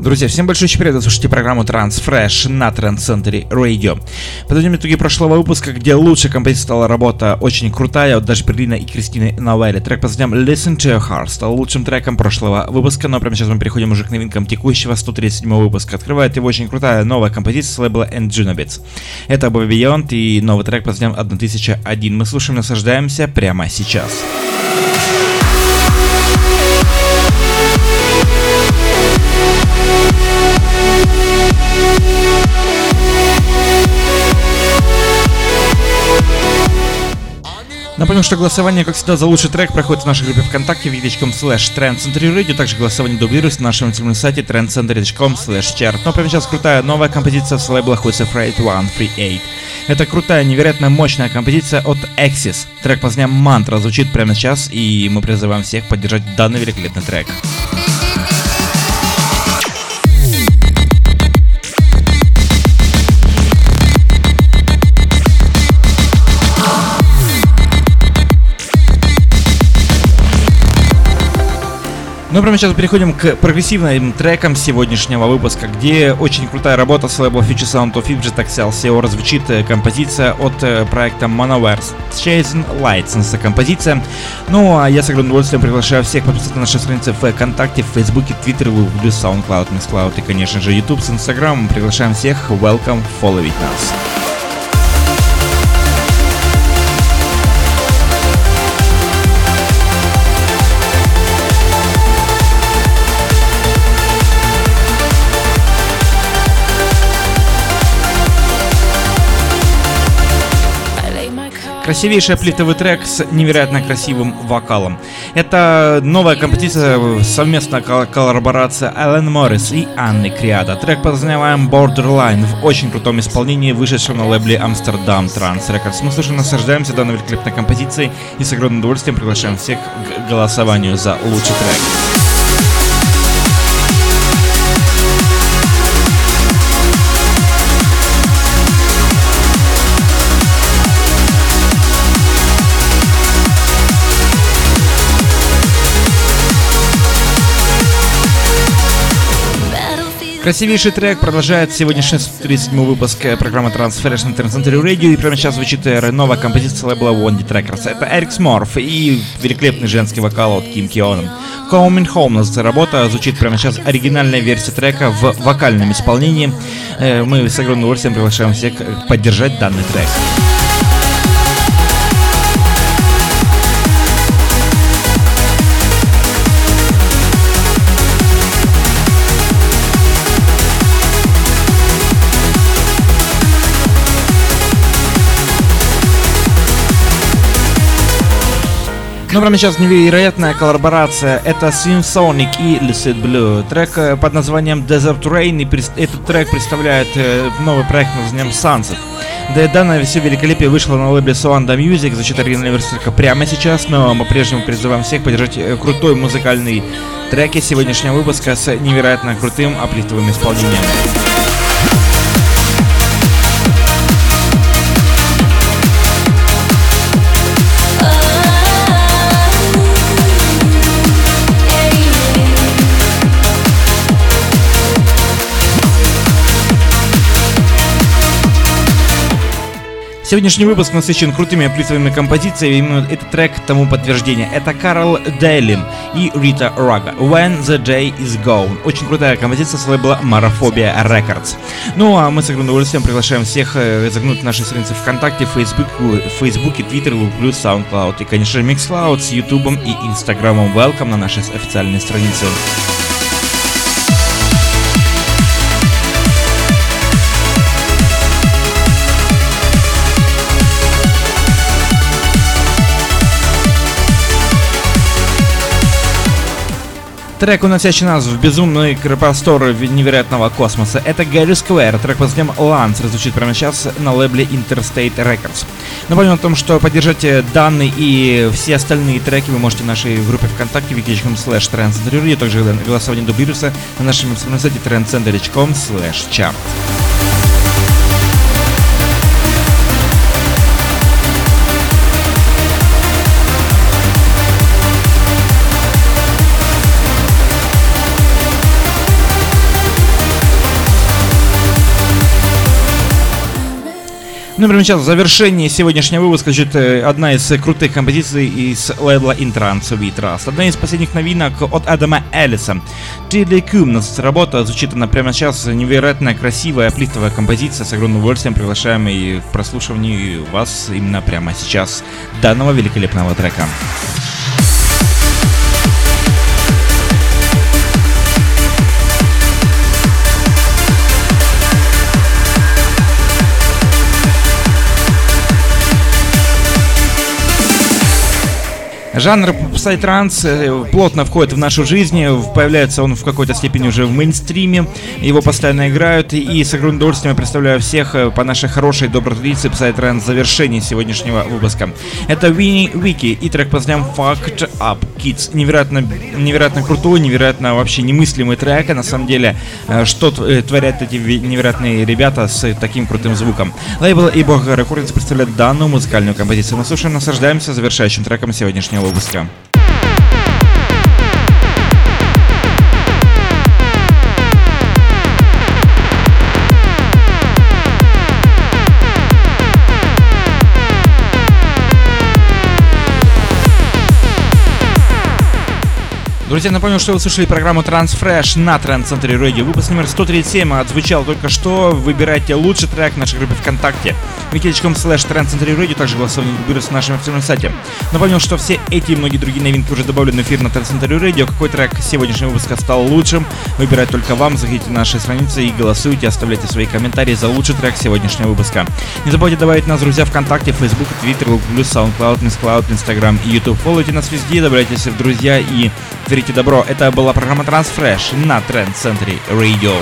Друзья, всем большой привет, вы слушаете программу Transfresh на Trend Center Radio. Подводим итоги прошлого выпуска, где лучшая композиция стала работа очень крутая от даже Берлина и Кристины Новелли. Трек под названием Listen to Your Heart стал лучшим треком прошлого выпуска, но прямо сейчас мы переходим уже к новинкам текущего 137 выпуска. Открывает его очень крутая новая композиция с лейбла Enjunabits. Это Bobby Beyond и новый трек под названием 1001. Мы слушаем, наслаждаемся прямо сейчас. Сейчас. Напомню, что голосование, как всегда, за лучший трек проходит в нашей группе ВКонтакте vk.com slash trendcenterradio, также голосование дублируется на нашем информационном сайте trendcenter.com slash chart. Но прямо сейчас крутая новая композиция с лейбла Who's Afraid 138. Это крутая, невероятно мощная композиция от Axis. Трек под названием Мантра звучит прямо сейчас, и мы призываем всех поддержать данный великолепный трек. Ну, прямо сейчас переходим к прогрессивным трекам сегодняшнего выпуска, где очень крутая работа с лейбла Future Sound of Fidget Excelsior звучит э, композиция от э, проекта Monoverse. Chasing Lights, эта композиция. Ну, а я с огромным удовольствием приглашаю всех подписаться на наши страницы в ВКонтакте, в Фейсбуке, Твиттере, плюс SoundCloud, MixCloud и, конечно же, YouTube с Instagram. Приглашаем всех, welcome, follow нас. Красивейший плитовый трек с невероятно красивым вокалом. Это новая композиция, совместная коллаборация Ален Моррис и Анны Криада. Трек под названием Borderline в очень крутом исполнении, вышедшем на лейбле Amsterdam Trans Records. Мы слушаем, наслаждаемся данной великолепной композицией и с огромным удовольствием приглашаем всех к голосованию за лучший трек. Красивейший трек продолжает сегодняшний 37 выпуск э, программы Transfer на Трансцентре Radio. И прямо сейчас звучит э, новая композиция лейбла Wondi Trackers. Это Эрик Сморф и великолепный женский вокал от Ким Кионом. Coming Home называется работа. Звучит прямо сейчас оригинальная версия трека в вокальном исполнении. Э, мы с огромным удовольствием приглашаем всех поддержать данный трек. Ну, прямо сейчас невероятная коллаборация. Это Symphonic и Lucid Blue. Трек э, под названием Desert Rain. И этот трек представляет э, новый проект под названием Sunset. Да и данное все великолепие вышло на лейбле Suanda Music. Значит, оригинальная версия прямо сейчас. Но мы прежнему призываем всех поддержать э, крутой музыкальный треки сегодняшнего выпуска с невероятно крутым аплифтовым исполнением. Сегодняшний выпуск насыщен крутыми плюсовыми композициями, именно этот трек тому подтверждение. Это Карл Дейлин и Рита Рага. When the Day is Gone. Очень крутая композиция с лейбла Марафобия Records. Ну а мы с огромным удовольствием приглашаем всех э, загнуть наши страницы ВКонтакте, Facebook, Фейсбуке, Твиттере, плюс SoundCloud и, конечно, Mixcloud с Ютубом и Инстаграмом. Welcome на наши официальные страницы. Трек, уносящий нас в безумный простор невероятного космоса, это Гэри Сквер. Трек под названием Lance звучит прямо сейчас на лейбле Interstate Records. Напомню о том, что поддержать данный и все остальные треки вы можете в нашей группе ВКонтакте wiki.com slash trendcenter, также голосование дублируется на нашем сайте trendcenter.com slash chart. Ну, прямо сейчас в завершении сегодняшнего выпуска звучит э, одна из крутых композиций из лейбла Intrans We Trust. Одна из последних новинок от Адама Эллиса. Tilly Кум, работа, звучит она прямо сейчас невероятно красивая, плитовая композиция. С огромным удовольствием приглашаем и к прослушиванию вас именно прямо сейчас данного великолепного трека. Жанр псай-транс э, плотно входит в нашу жизнь, появляется он в какой-то степени уже в мейнстриме, его постоянно играют, и с огромным удовольствием я представляю всех э, по нашей хорошей доброй традиции псай-транс завершении сегодняшнего выпуска. Это Винни Вики и трек под названием Fucked Up Kids. Невероятно, невероятно крутой, невероятно вообще немыслимый трек, и на самом деле, э, что творят эти невероятные ребята с таким крутым звуком. Лейбл и Бог Recordings представляет данную музыкальную композицию. Мы слушаем, наслаждаемся завершающим треком сегодняшнего сегодняшнего Друзья, напомню, что вы слушали программу Transfresh на Трансцентре Radio. Выпуск номер 137 отзвучал только что. Выбирайте лучший трек в нашей группе ВКонтакте. wiki.com slash Трансцентре Radio, также голосование выберется на нашем официальном сайте. Напомню, что все эти и многие другие новинки уже добавлены в эфир на Трансцентре Radio. Какой трек сегодняшнего выпуска стал лучшим, выбирать только вам. Заходите на наши страницы и голосуйте, оставляйте свои комментарии за лучший трек сегодняшнего выпуска. Не забывайте добавить нас, друзья, ВКонтакте, Facebook, Twitter, Google+, SoundCloud, Cloud, Instagram и YouTube. Фолловите нас везде, добавляйтесь в друзья и Творите добро. Это была программа Transfresh на Тренд Центре Radio.